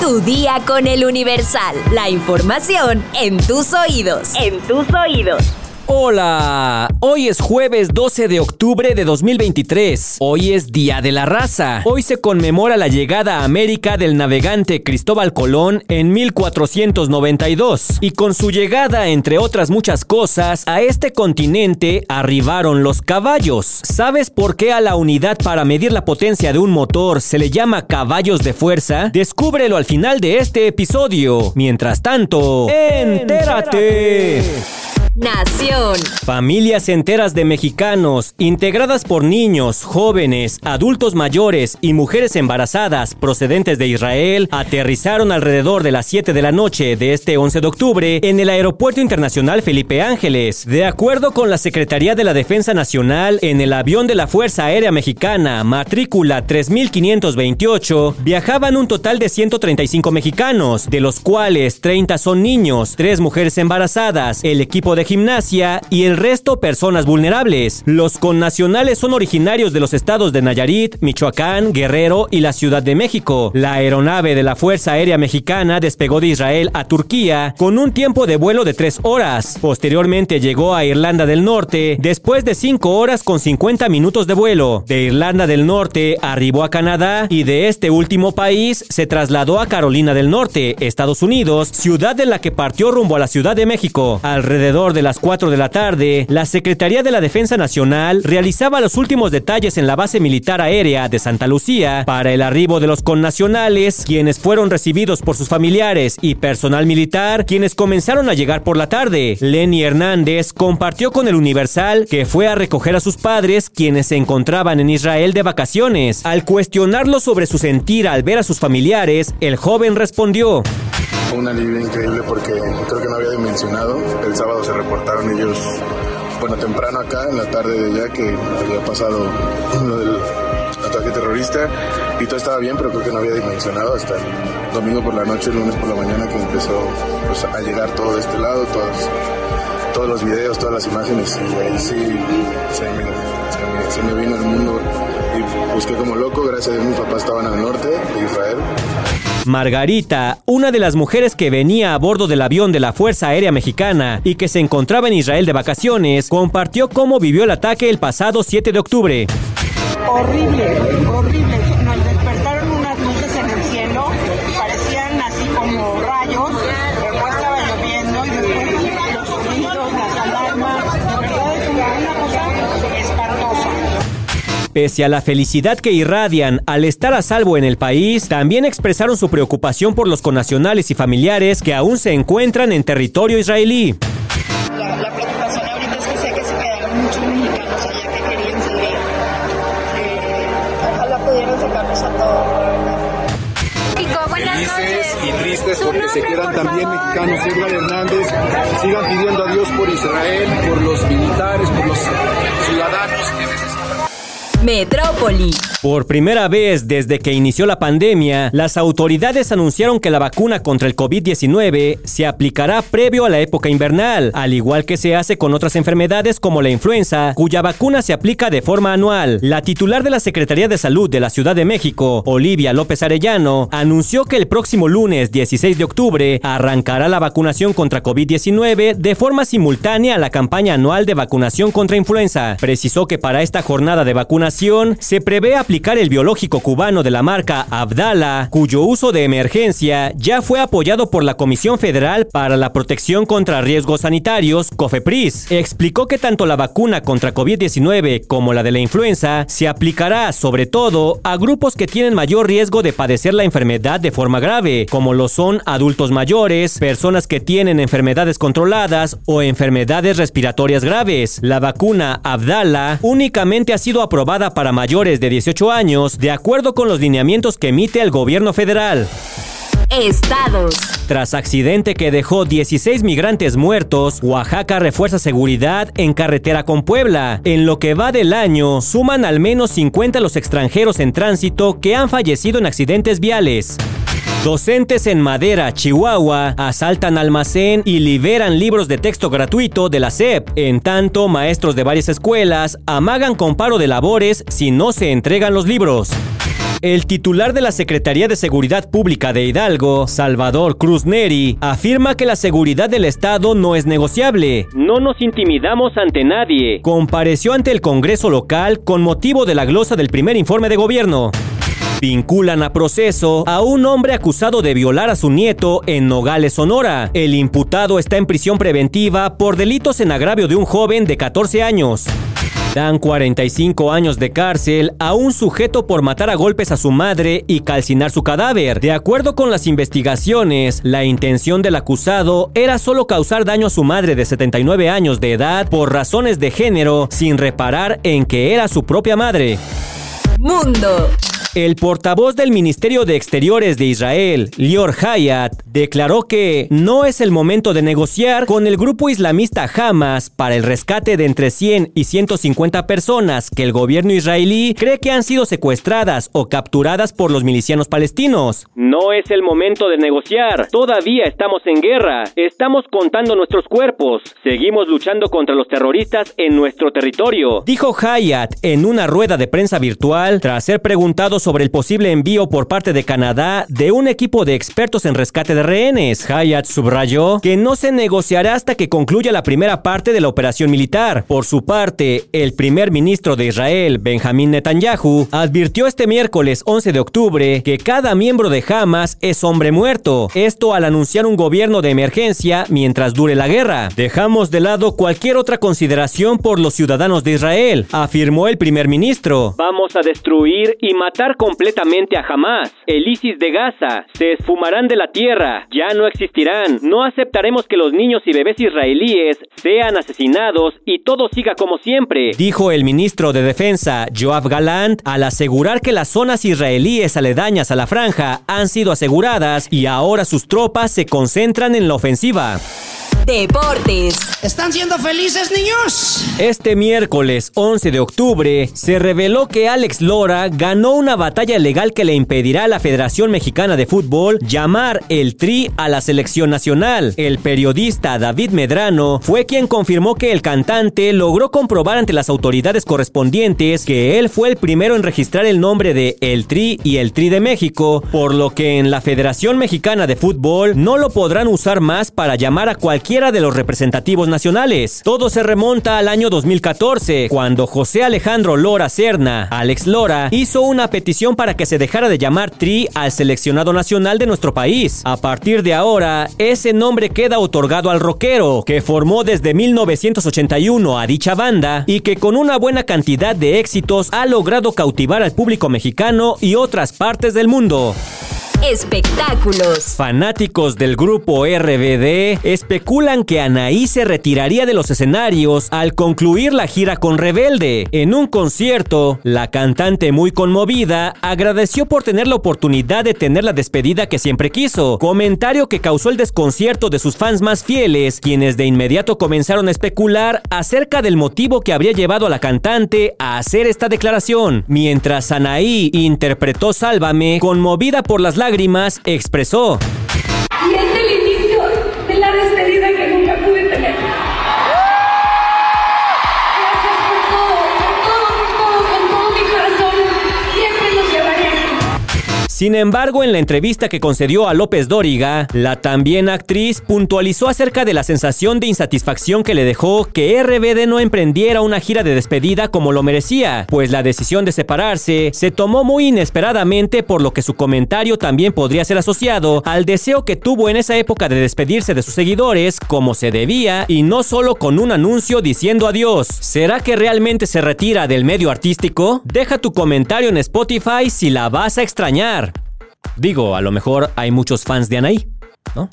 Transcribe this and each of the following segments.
Tu día con el Universal. La información en tus oídos. En tus oídos. Hola, hoy es jueves 12 de octubre de 2023. Hoy es Día de la Raza. Hoy se conmemora la llegada a América del navegante Cristóbal Colón en 1492. Y con su llegada, entre otras muchas cosas, a este continente arribaron los caballos. ¿Sabes por qué a la unidad para medir la potencia de un motor se le llama caballos de fuerza? Descúbrelo al final de este episodio. Mientras tanto, entérate. Nación. Familias enteras de mexicanos, integradas por niños, jóvenes, adultos mayores y mujeres embarazadas procedentes de Israel, aterrizaron alrededor de las 7 de la noche de este 11 de octubre en el Aeropuerto Internacional Felipe Ángeles. De acuerdo con la Secretaría de la Defensa Nacional, en el avión de la Fuerza Aérea Mexicana, matrícula 3528, viajaban un total de 135 mexicanos, de los cuales 30 son niños, 3 mujeres embarazadas, el equipo de gimnasia y el resto personas vulnerables. Los connacionales son originarios de los estados de Nayarit, Michoacán, Guerrero y la Ciudad de México. La aeronave de la Fuerza Aérea Mexicana despegó de Israel a Turquía con un tiempo de vuelo de 3 horas. Posteriormente llegó a Irlanda del Norte después de 5 horas con 50 minutos de vuelo. De Irlanda del Norte arribó a Canadá y de este último país se trasladó a Carolina del Norte, Estados Unidos, ciudad de la que partió rumbo a la Ciudad de México. Alrededor de las 4 de la tarde, la Secretaría de la Defensa Nacional realizaba los últimos detalles en la base militar aérea de Santa Lucía para el arribo de los connacionales, quienes fueron recibidos por sus familiares y personal militar, quienes comenzaron a llegar por la tarde. Lenny Hernández compartió con el Universal que fue a recoger a sus padres, quienes se encontraban en Israel de vacaciones. Al cuestionarlo sobre su sentir al ver a sus familiares, el joven respondió un alivio increíble porque creo que no había dimensionado. El sábado se reportaron ellos, bueno, temprano acá, en la tarde de allá, que había pasado lo del ataque terrorista. Y todo estaba bien, pero creo que no había dimensionado hasta el domingo por la noche, el lunes por la mañana que empezó pues, a llegar todo de este lado, todos, todos los videos, todas las imágenes. Y ahí sí se me, se me vino el mundo. Y busqué como loco, gracias a Dios mis papás estaban al norte de Israel Margarita, una de las mujeres que venía a bordo del avión de la Fuerza Aérea Mexicana y que se encontraba en Israel de vacaciones, compartió cómo vivió el ataque el pasado 7 de octubre. Horrible, horrible. Pese a la felicidad que irradian al estar a salvo en el país, también expresaron su preocupación por los connacionales y familiares que aún se encuentran en territorio israelí. La, la preocupación ahorita es que sé que se quedaron muchos mexicanos allá que querían salir. Eh, ojalá pudieran sacarlos a todos. Chico, buenas felices noches. y tristes porque nombre, se quedan por también favor. mexicanos. Edgar Hernández, sigan pidiendo a Dios por Israel, por los militares, por los ciudadanos que. Metrópoli. Por primera vez desde que inició la pandemia, las autoridades anunciaron que la vacuna contra el COVID-19 se aplicará previo a la época invernal, al igual que se hace con otras enfermedades como la influenza, cuya vacuna se aplica de forma anual. La titular de la Secretaría de Salud de la Ciudad de México, Olivia López Arellano, anunció que el próximo lunes 16 de octubre arrancará la vacunación contra COVID-19 de forma simultánea a la campaña anual de vacunación contra influenza. Precisó que para esta jornada de vacunación se prevé aplicar el biológico cubano de la marca Abdala, cuyo uso de emergencia ya fue apoyado por la Comisión Federal para la Protección contra Riesgos Sanitarios, COFEPRIS. Explicó que tanto la vacuna contra COVID-19 como la de la influenza se aplicará sobre todo a grupos que tienen mayor riesgo de padecer la enfermedad de forma grave, como lo son adultos mayores, personas que tienen enfermedades controladas o enfermedades respiratorias graves. La vacuna Abdala únicamente ha sido aprobada para mayores de 18 años, de acuerdo con los lineamientos que emite el gobierno federal. Estados. Tras accidente que dejó 16 migrantes muertos, Oaxaca refuerza seguridad en carretera con Puebla. En lo que va del año, suman al menos 50 los extranjeros en tránsito que han fallecido en accidentes viales. Docentes en Madera, Chihuahua, asaltan almacén y liberan libros de texto gratuito de la SEP. En tanto, maestros de varias escuelas amagan con paro de labores si no se entregan los libros. El titular de la Secretaría de Seguridad Pública de Hidalgo, Salvador Cruz Neri, afirma que la seguridad del Estado no es negociable. No nos intimidamos ante nadie. Compareció ante el Congreso local con motivo de la glosa del primer informe de gobierno. Vinculan a proceso a un hombre acusado de violar a su nieto en Nogales, Sonora. El imputado está en prisión preventiva por delitos en agravio de un joven de 14 años. Dan 45 años de cárcel a un sujeto por matar a golpes a su madre y calcinar su cadáver. De acuerdo con las investigaciones, la intención del acusado era solo causar daño a su madre de 79 años de edad por razones de género, sin reparar en que era su propia madre. Mundo. El portavoz del Ministerio de Exteriores de Israel, Lior Hayat, declaró que no es el momento de negociar con el grupo islamista Hamas para el rescate de entre 100 y 150 personas que el gobierno israelí cree que han sido secuestradas o capturadas por los milicianos palestinos. No es el momento de negociar. Todavía estamos en guerra. Estamos contando nuestros cuerpos. Seguimos luchando contra los terroristas en nuestro territorio. Dijo Hayat en una rueda de prensa virtual tras ser preguntado sobre el posible envío por parte de Canadá de un equipo de expertos en rescate de rehenes. Hayat subrayó que no se negociará hasta que concluya la primera parte de la operación militar. Por su parte, el primer ministro de Israel, Benjamín Netanyahu, advirtió este miércoles 11 de octubre que cada miembro de Hamas es hombre muerto. Esto al anunciar un gobierno de emergencia mientras dure la guerra. Dejamos de lado cualquier otra consideración por los ciudadanos de Israel, afirmó el primer ministro. Vamos a destruir y matar completamente a Hamas. El ISIS de Gaza se esfumarán de la tierra, ya no existirán. No aceptaremos que los niños y bebés israelíes sean asesinados y todo siga como siempre, dijo el ministro de Defensa Joab Galant al asegurar que las zonas israelíes aledañas a la franja han sido aseguradas y ahora sus tropas se concentran en la ofensiva. Deportes. ¿Están siendo felices, niños? Este miércoles 11 de octubre se reveló que Alex Lora ganó una batalla legal que le impedirá a la Federación Mexicana de Fútbol llamar el Tri a la selección nacional. El periodista David Medrano fue quien confirmó que el cantante logró comprobar ante las autoridades correspondientes que él fue el primero en registrar el nombre de El Tri y el Tri de México, por lo que en la Federación Mexicana de Fútbol no lo podrán usar más para llamar a cualquier de los representativos nacionales. Todo se remonta al año 2014, cuando José Alejandro Lora Serna, Alex Lora, hizo una petición para que se dejara de llamar Tri al seleccionado nacional de nuestro país. A partir de ahora, ese nombre queda otorgado al rockero, que formó desde 1981 a dicha banda y que con una buena cantidad de éxitos ha logrado cautivar al público mexicano y otras partes del mundo. Espectáculos. Fanáticos del grupo RBD especulan que Anaí se retiraría de los escenarios al concluir la gira con Rebelde. En un concierto, la cantante muy conmovida agradeció por tener la oportunidad de tener la despedida que siempre quiso, comentario que causó el desconcierto de sus fans más fieles, quienes de inmediato comenzaron a especular acerca del motivo que habría llevado a la cantante a hacer esta declaración. Mientras Anaí interpretó Sálvame, conmovida por las lágrimas expresó. Despedida que Sin embargo, en la entrevista que concedió a López Dóriga, la también actriz puntualizó acerca de la sensación de insatisfacción que le dejó que RBD no emprendiera una gira de despedida como lo merecía, pues la decisión de separarse se tomó muy inesperadamente por lo que su comentario también podría ser asociado al deseo que tuvo en esa época de despedirse de sus seguidores como se debía y no solo con un anuncio diciendo adiós. ¿Será que realmente se retira del medio artístico? Deja tu comentario en Spotify si la vas a extrañar. Digo, a lo mejor hay muchos fans de Anaí, ¿no?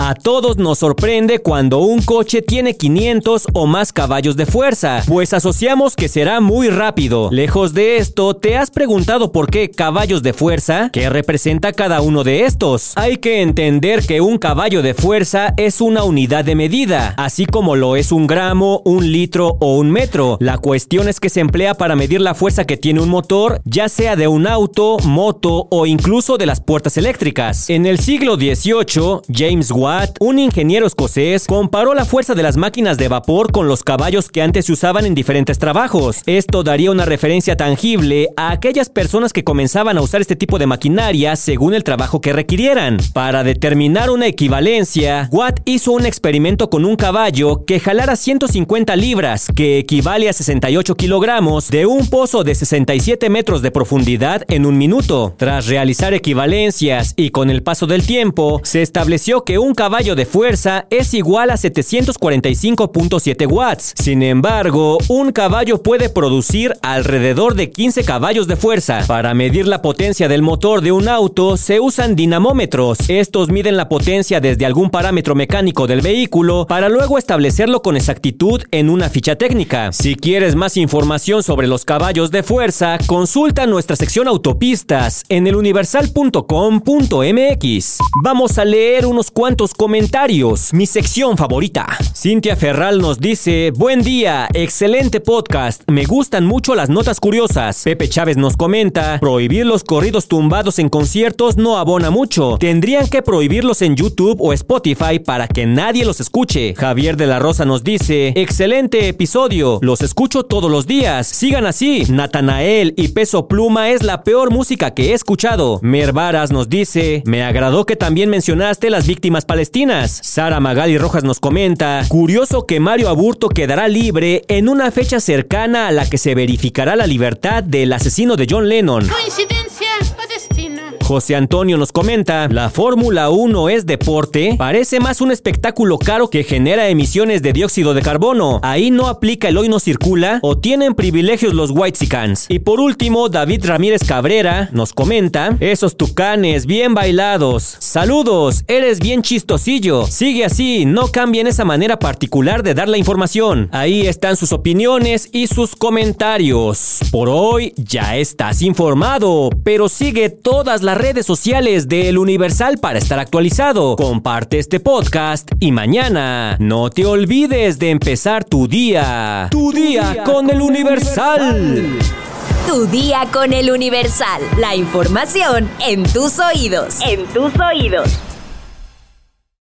A todos nos sorprende cuando un coche tiene 500 o más caballos de fuerza, pues asociamos que será muy rápido. Lejos de esto, ¿te has preguntado por qué caballos de fuerza? ¿Qué representa cada uno de estos? Hay que entender que un caballo de fuerza es una unidad de medida, así como lo es un gramo, un litro o un metro. La cuestión es que se emplea para medir la fuerza que tiene un motor, ya sea de un auto, moto o incluso de las puertas eléctricas. En el siglo XVIII, James Watt Watt, un ingeniero escocés, comparó la fuerza de las máquinas de vapor con los caballos que antes se usaban en diferentes trabajos. Esto daría una referencia tangible a aquellas personas que comenzaban a usar este tipo de maquinaria según el trabajo que requirieran. Para determinar una equivalencia, Watt hizo un experimento con un caballo que jalara 150 libras, que equivale a 68 kilogramos, de un pozo de 67 metros de profundidad en un minuto. Tras realizar equivalencias y con el paso del tiempo, se estableció que un caballo de fuerza es igual a 745.7 watts. Sin embargo, un caballo puede producir alrededor de 15 caballos de fuerza. Para medir la potencia del motor de un auto se usan dinamómetros. Estos miden la potencia desde algún parámetro mecánico del vehículo para luego establecerlo con exactitud en una ficha técnica. Si quieres más información sobre los caballos de fuerza, consulta nuestra sección autopistas en eluniversal.com.mx. Vamos a leer unos cuantos comentarios, mi sección favorita. Cintia Ferral nos dice, buen día, excelente podcast, me gustan mucho las notas curiosas. Pepe Chávez nos comenta, prohibir los corridos tumbados en conciertos no abona mucho, tendrían que prohibirlos en YouTube o Spotify para que nadie los escuche. Javier de la Rosa nos dice, excelente episodio, los escucho todos los días, sigan así, Natanael y Peso Pluma es la peor música que he escuchado. Mervaras nos dice, me agradó que también mencionaste las víctimas palestinas. Sara Magali Rojas nos comenta, curioso que Mario Aburto quedará libre en una fecha cercana a la que se verificará la libertad del asesino de John Lennon. José Antonio nos comenta, la Fórmula 1 es deporte, parece más un espectáculo caro que genera emisiones de dióxido de carbono. Ahí no aplica el hoy no circula o tienen privilegios los Whitesicans. Y por último, David Ramírez Cabrera nos comenta, esos tucanes bien bailados. Saludos, eres bien chistosillo. Sigue así, no cambien esa manera particular de dar la información. Ahí están sus opiniones y sus comentarios. Por hoy ya estás informado, pero sigue todas las redes sociales de El Universal para estar actualizado. Comparte este podcast y mañana no te olvides de empezar tu día. Tu día con El Universal. Tu día con el Universal. La información en tus oídos. En tus oídos.